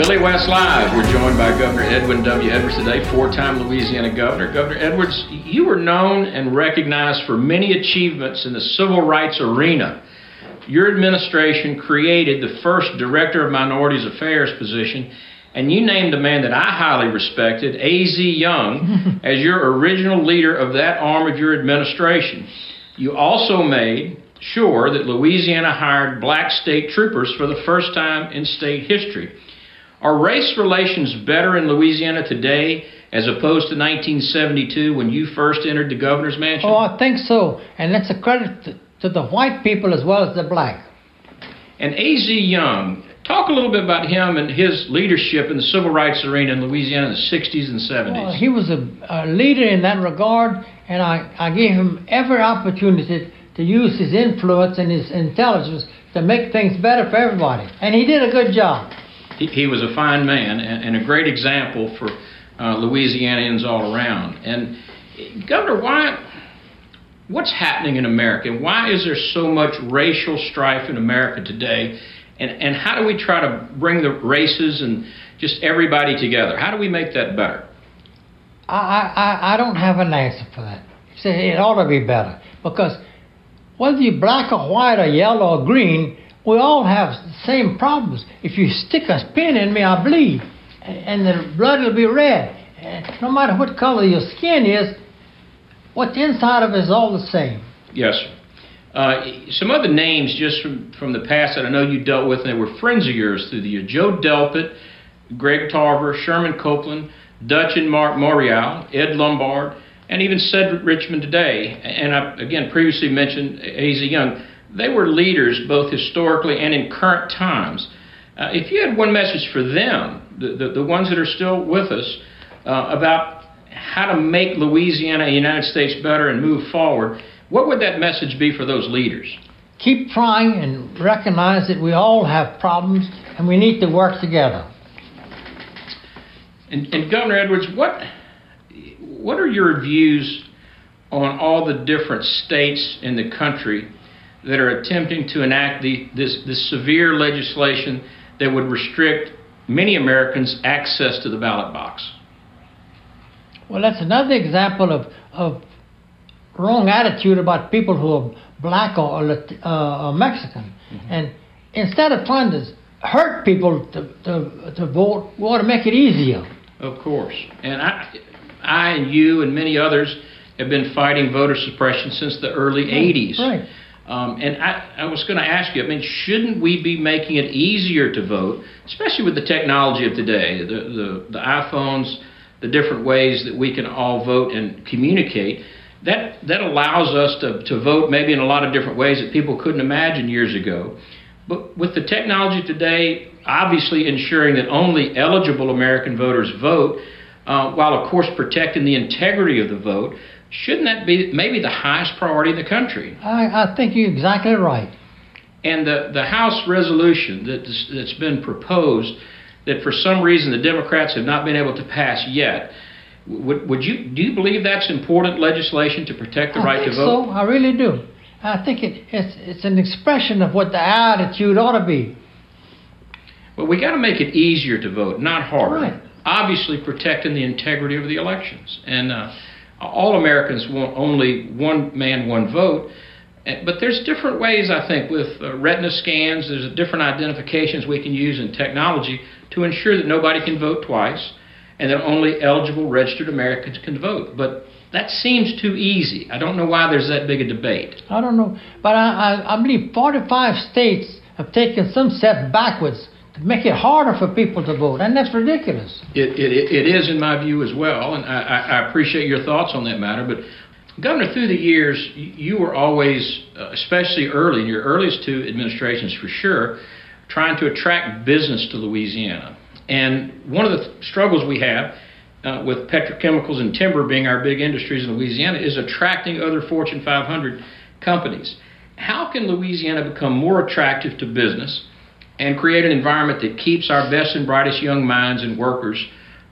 Billy West Live. We're joined by Governor Edwin W. Edwards today, four time Louisiana governor. Governor Edwards, you were known and recognized for many achievements in the civil rights arena. Your administration created the first Director of Minorities Affairs position, and you named a man that I highly respected, A.Z. Young, as your original leader of that arm of your administration. You also made sure that Louisiana hired black state troopers for the first time in state history. Are race relations better in Louisiana today as opposed to 1972 when you first entered the governor's mansion? Oh, I think so. And that's a credit to, the white people as well as the black. And A.Z. Young, talk a little bit about him and his leadership in the civil rights arena in Louisiana in the 60s and 70s. Well, he was a, a leader in that regard, and I, I gave him every opportunity to use his influence and his intelligence to make things better for everybody. And he did a good job. He, he was a fine man and, and a great example for uh, Louisianians all around. And Governor, why? What's happening in America? Why is there so much racial strife in America today? And, and how do we try to bring the races and just everybody together? How do we make that better? I, I, I don't have an answer for that. It ought to be better because whether you're black or white or yellow or green, we all have the same problems. If you stick a pin in me, I bleed, and the blood will be red. No matter what color your skin is, what's inside of it is all the same. Yes. Uh, some other names just from, from the past that I know you dealt with, and they were friends of yours through the year. Joe Delpit, Greg Tarver, Sherman Copeland, Dutch and Marc Morial, Ed Lombard, and even Cedric Richmond today. And I, again, previously mentioned A.Z. Young. They were leaders both historically and in current times. Uh, if you had one message for them, the, the, the ones that are still with us, uh, about how to make Louisiana and the United States better and move forward, what would that message be for those leaders? Keep trying and recognize that we all have problems and we need to work together. And, and Governor Edwards, what what are your views on all the different states in the country that are attempting to enact the, this, this severe legislation that would restrict many Americans' access to the ballot box? Well, that's another example of, of wrong attitude about people who are black or, uh, or Mexican. Mm-hmm. And instead of trying to hurt people to, to, to vote, we ought to make it easier. Of course. And I, I and you and many others have been fighting voter suppression since the early right, 80s. Right. Um, and I, I was going to ask you, I mean, shouldn't we be making it easier to vote, especially with the technology of today, the, the, the iPhones, the different ways that we can all vote and communicate? That, that allows us to, to vote maybe in a lot of different ways that people couldn't imagine years ago. But with the technology today, obviously ensuring that only eligible American voters vote, uh, while of course protecting the integrity of the vote, Shouldn't that be maybe the highest priority in the country? I, I think you're exactly right. And the, the House resolution that's, that's been proposed that for some reason the Democrats have not been able to pass yet, would, would you do you believe that's important legislation to protect the I right to vote? So I really do. I think it, it's it's an expression of what the attitude ought to be. Well, we got to make it easier to vote, not harder. Right. Obviously, protecting the integrity of the elections, and uh, all Americans want only one man, one vote. Eh, but there's different ways, I think, with uh, retina scans. There's different identifications we can use in technology to ensure that nobody can vote twice and that only eligible registered Americans can vote. But that seems too easy. I don't know why there's that big a debate. I don't know. But I, I, I believe 45 states have taken some steps backwards make it harder for people to vote, and that's ridiculous. It, it, it is, in my view, as well, and I, I appreciate your thoughts on that matter. But, Governor, through the years, you were always, uh, especially early in your earliest two administrations for sure, trying to attract business to Louisiana. And one of the struggles we have uh, with petrochemicals and timber being our big industries in Louisiana is attracting other Fortune 500 companies. How can Louisiana become more attractive to business? And create an environment that keeps our best and brightest young minds and workers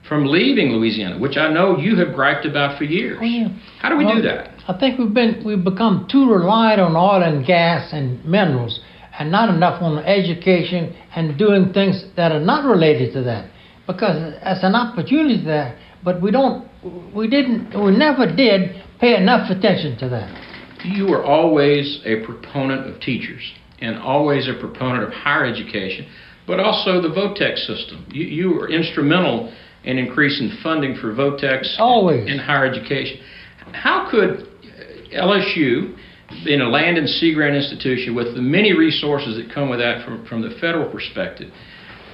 from leaving Louisiana, which I know you have griped about for years. Oh, yeah. How do we well, do that? I think we've been we've become too reliant on oil and gas and minerals, and not enough on education and doing things that are not related to that. Because it's an opportunity there, but we don't, we didn't, we never did pay enough attention to that. You were always a proponent of teachers and always a proponent of higher education, but also the Vo-Tech system. You, you were instrumental in increasing funding for Vo-Techs Always. in higher education. How could LSU, being a land and sea grant institution with the many resources that come with that from, from the federal perspective,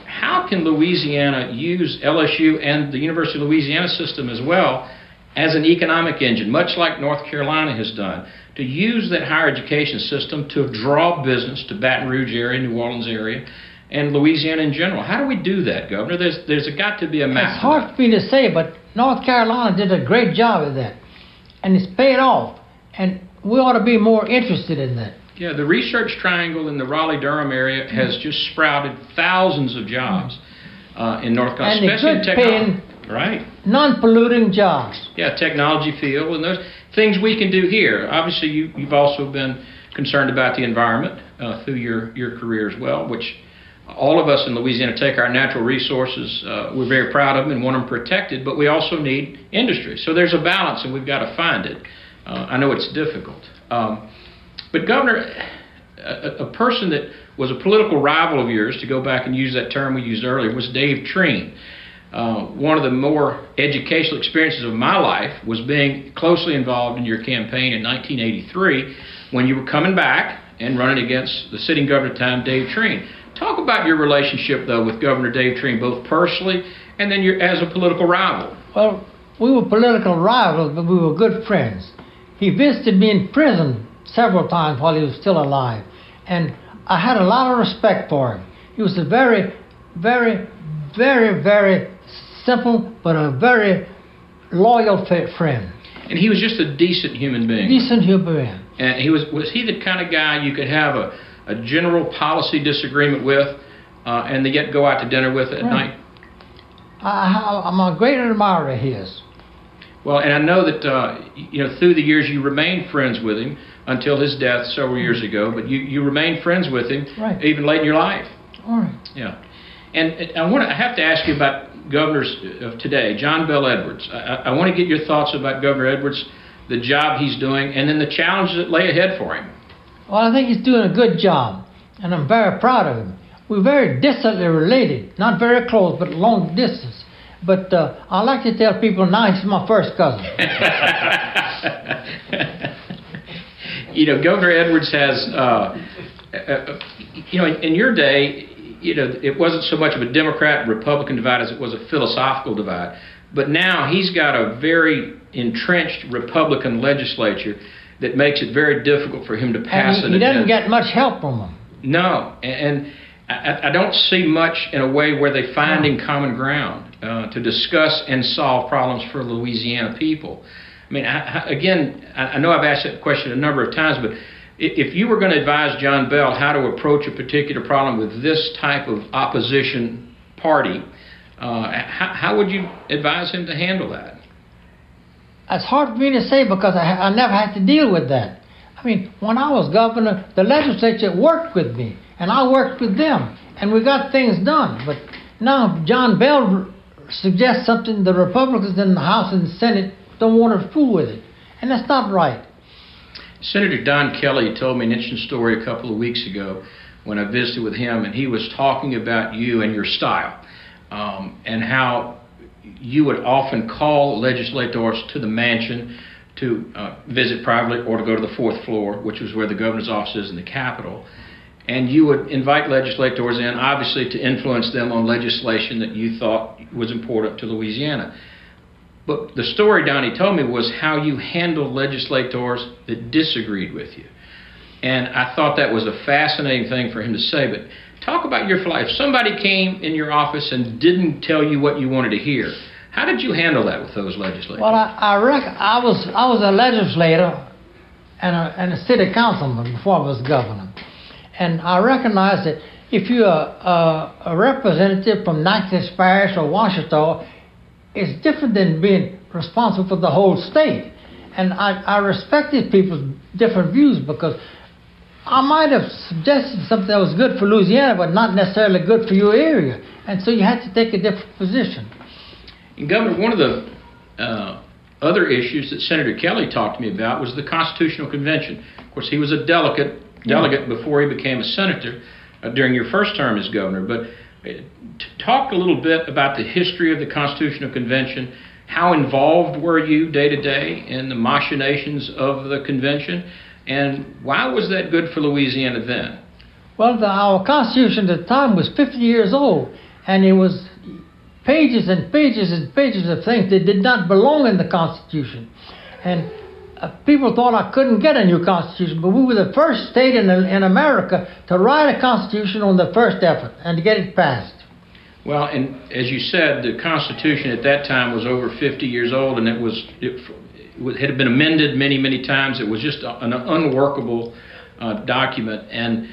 how can Louisiana use LSU and the University of Louisiana system as well as an economic engine, much like North Carolina has done, to use that higher education system to draw business to Baton Rouge area, New Orleans area, and Louisiana in general? How do we do that, Governor? There's there's got to be a map. It's hard for me to say, but North Carolina did a great job of that, and it's paid off. And we ought to be more interested in that. Yeah, the research triangle in the Raleigh Durham area has just sprouted thousands of jobs uh, in North Carolina, And especially in technology. Right. Non-polluting jobs. Yeah, technology field and those things we can do here. Obviously, you, you've also been concerned about the environment uh, through your, your career as well, which all of us in Louisiana take our natural resources. Uh, we're very proud of them and want them protected, but we also need industry. So there's a balance, and we've got to find it. Uh, I know it's difficult. Um, but, Governor, a, a, person that was a political rival of yours, to go back and use that term we used earlier, was Dave Treen. Uh, one of the more educational experiences of my life was being closely involved in your campaign in 1983 when you were coming back and running against the sitting governor the time, Dave Treen. Talk about your relationship, though, with Governor Dave Treen, both personally and then as a political rival. Well, we were political rivals, but we were good friends. He visited me in prison several times while he was still alive, and I had a lot of respect for him. He was a very, very, very, very simple, but a very loyal friend. And he was just a decent human being. Decent human being. And he was was he the kind of guy you could have a a general policy disagreement with, uh, and yet go out to dinner with at right. night? I, I'm a great admirer of his. Well, and I know that uh, you know through the years you remained friends with him until his death several years ago. But you you remained friends with him right. even late in your life. All right. Yeah, and I want to I have to ask you about governors of today, John Bel Edwards. I, I want to get your thoughts about Governor Edwards, the job he's doing, and then the challenges that lay ahead for him. Well, I think he's doing a good job, and I'm very proud of him. We're very distantly related, not very close, but long distance. But uh, I like to tell people now he's my first cousin. you know, Governor Edwards has, uh, uh, uh, you know, in, in, your day, you know, it wasn't so much of a Democrat Republican divide as it was a philosophical divide. But now he's got a very entrenched Republican legislature that makes it very difficult for him to pass and he, he doesn't get much help from them. No, and, I, I, don't see much in a way where they're finding no. common ground uh, to discuss and solve problems for Louisiana people. I mean, I, again, I know I've asked that question a number of times, but if you were going to advise John Bel how to approach a particular problem with this type of opposition party, uh, how, how would you advise him to handle that? It's hard for me to say because I, I never had to deal with that. I mean, when I was governor, the legislature worked with me, and I worked with them, and we got things done. But now John Bel suggests something, the Republicans in the House and the Senate don't want to fool with it, and that's not right. Senator Don Kelly told me an interesting story a couple of weeks ago when I visited with him, and he was talking about you and your style, um, and how you would often call legislators to the mansion to uh, visit privately or to go to the fourth floor, which was where the governor's office is in the Capitol. And you would invite legislators in, obviously, to influence them on legislation that you thought was important to Louisiana. But the story Donnie told me was how you handled legislators that disagreed with you. And I thought that was a fascinating thing for him to say. But talk about your. If somebody came in your office and didn't tell you what you wanted to hear, how did you handle that with those legislators? Well, I, I reckon I was I was a legislator and a, and a city councilman before I was governor, and I recognize that if you're a, a, a representative from Natchez Parish or Ouachita, it's different than being responsible for the whole state. And I, I respected people's different views because I might have suggested something that was good for Louisiana, but not necessarily good for your area. And so you had to take a different position. And Governor, one of the uh, other issues that Senator Kelly talked to me about was the Constitutional Convention. Of course, he was a delegate delegate before he became a senator uh, during your first term as governor. But talk a little bit about the history of the Constitutional Convention. How involved were you day to day in the machinations of the convention? And why was that good for Louisiana then? Well, the, our Constitution at the time was 50 years old, and it was pages and pages and pages of things that did not belong in the Constitution. And people thought I couldn't get a new Constitution, but we were the first state in, in America to write a Constitution on the first effort and to get it passed. Well, and as you said, the Constitution at that time was over 50 years old, and it was it, it had been amended many, many times. It was just an unworkable uh, document, and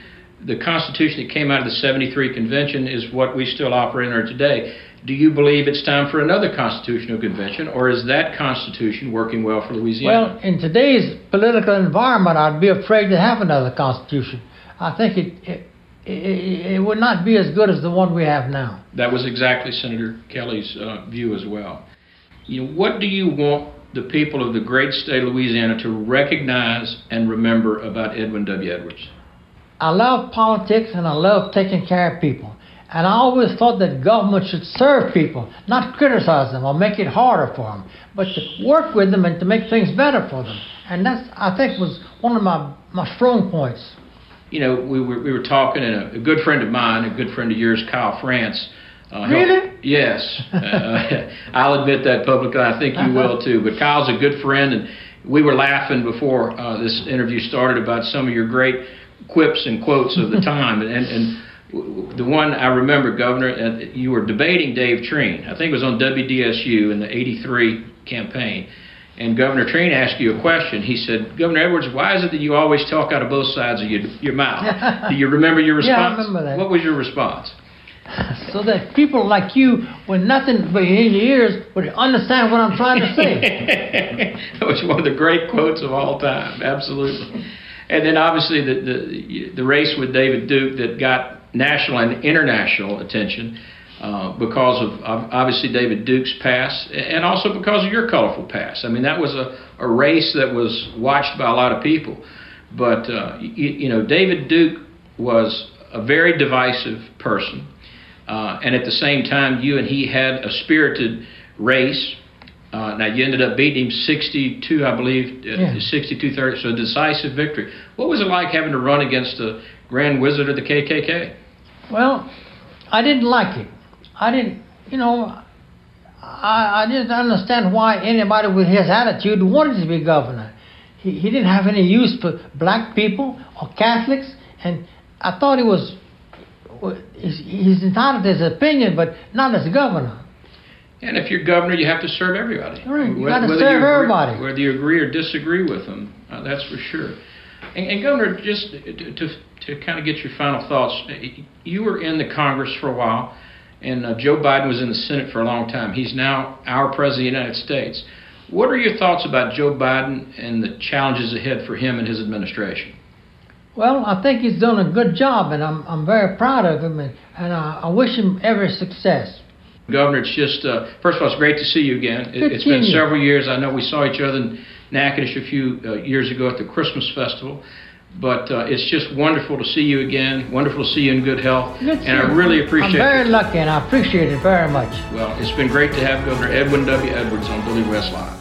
the Constitution that came out of the 73 Convention is what we still operate under today. Do you believe it's time for another constitutional convention, or is that constitution working well for Louisiana? Well, in today's political environment, I'd be afraid to have another constitution. I think it, it it, it, would not be as good as the one we have now. That was exactly Senator Kelly's uh, view as well. You know, what do you want the people of the great state of Louisiana to recognize and remember about Edwin W. Edwards? I love politics and I love taking care of people. And I always thought that government should serve people, not criticize them or make it harder for them, but to work with them and to make things better for them. And that's, I think, was one of my, my strong points. You know, we were, we were talking, and a, a good friend of mine, a good friend of yours, Kyle France. Uh, really? Yes. uh, I'll admit that publicly. I think you will too. But Kyle's a good friend, and we were laughing before uh, this interview started about some of your great quips and quotes of the time. and, and the one I remember, Governor, uh, you were debating Dave Treen. I think it was on WDSU in the 83 campaign. And Governor Treen asked you a question. He said, Governor Edwards, why is it that you always talk out of both sides of your, your mouth? Do you remember your response? yeah, I remember that. What was your response? so that people like you, with nothing but in your ears, would understand what I'm trying to say. that was one of the great quotes of all time. Absolutely. And then obviously the, the, the race with David Duke that got national and international attention uh, because of obviously David Duke's past and also because of your colorful past. I mean, that was a, a race that was watched by a lot of people. But, uh, you, you, know, David Duke was a very divisive person. Uh, and at the same time, you and he had a spirited race. Uh, now you ended up beating him 62, I believe, uh, yeah. 62 30, so a decisive victory. What was it like having to run against the Grand Wizard of the KKK? Well, I didn't like it. I didn't, you know, I, I didn't understand why anybody with his attitude wanted to be governor. He, he didn't have any use for black people or Catholics, and I thought he was, he's, he's entitled to his opinion, but not as governor. And if you're governor, you have to serve everybody. Right, you got to serve agree, everybody. Whether you agree or disagree with them, uh, that's for sure. And, and Governor, just to, to, to kind of get your final thoughts, you were in the Congress for a while, and uh, Joe Biden was in the Senate for a long time. He's now our President of the United States. What are your thoughts about Joe Biden and the challenges ahead for him and his administration? Well, I think he's done a good job, and I'm, I'm very proud of him, and, and I, I wish him every success. Governor, it's just, uh, first of all, it's great to see you again. It, has been several years. I know we saw each other in Natchitoches a few uh, years ago at the Christmas Festival. But uh, it's just wonderful to see you again. Wonderful to see you in good health. Good and I really appreciate I'm very lucky, and I appreciate it very much. Well, it's been great to have Governor Edwin W. Edwards on Billy West Live.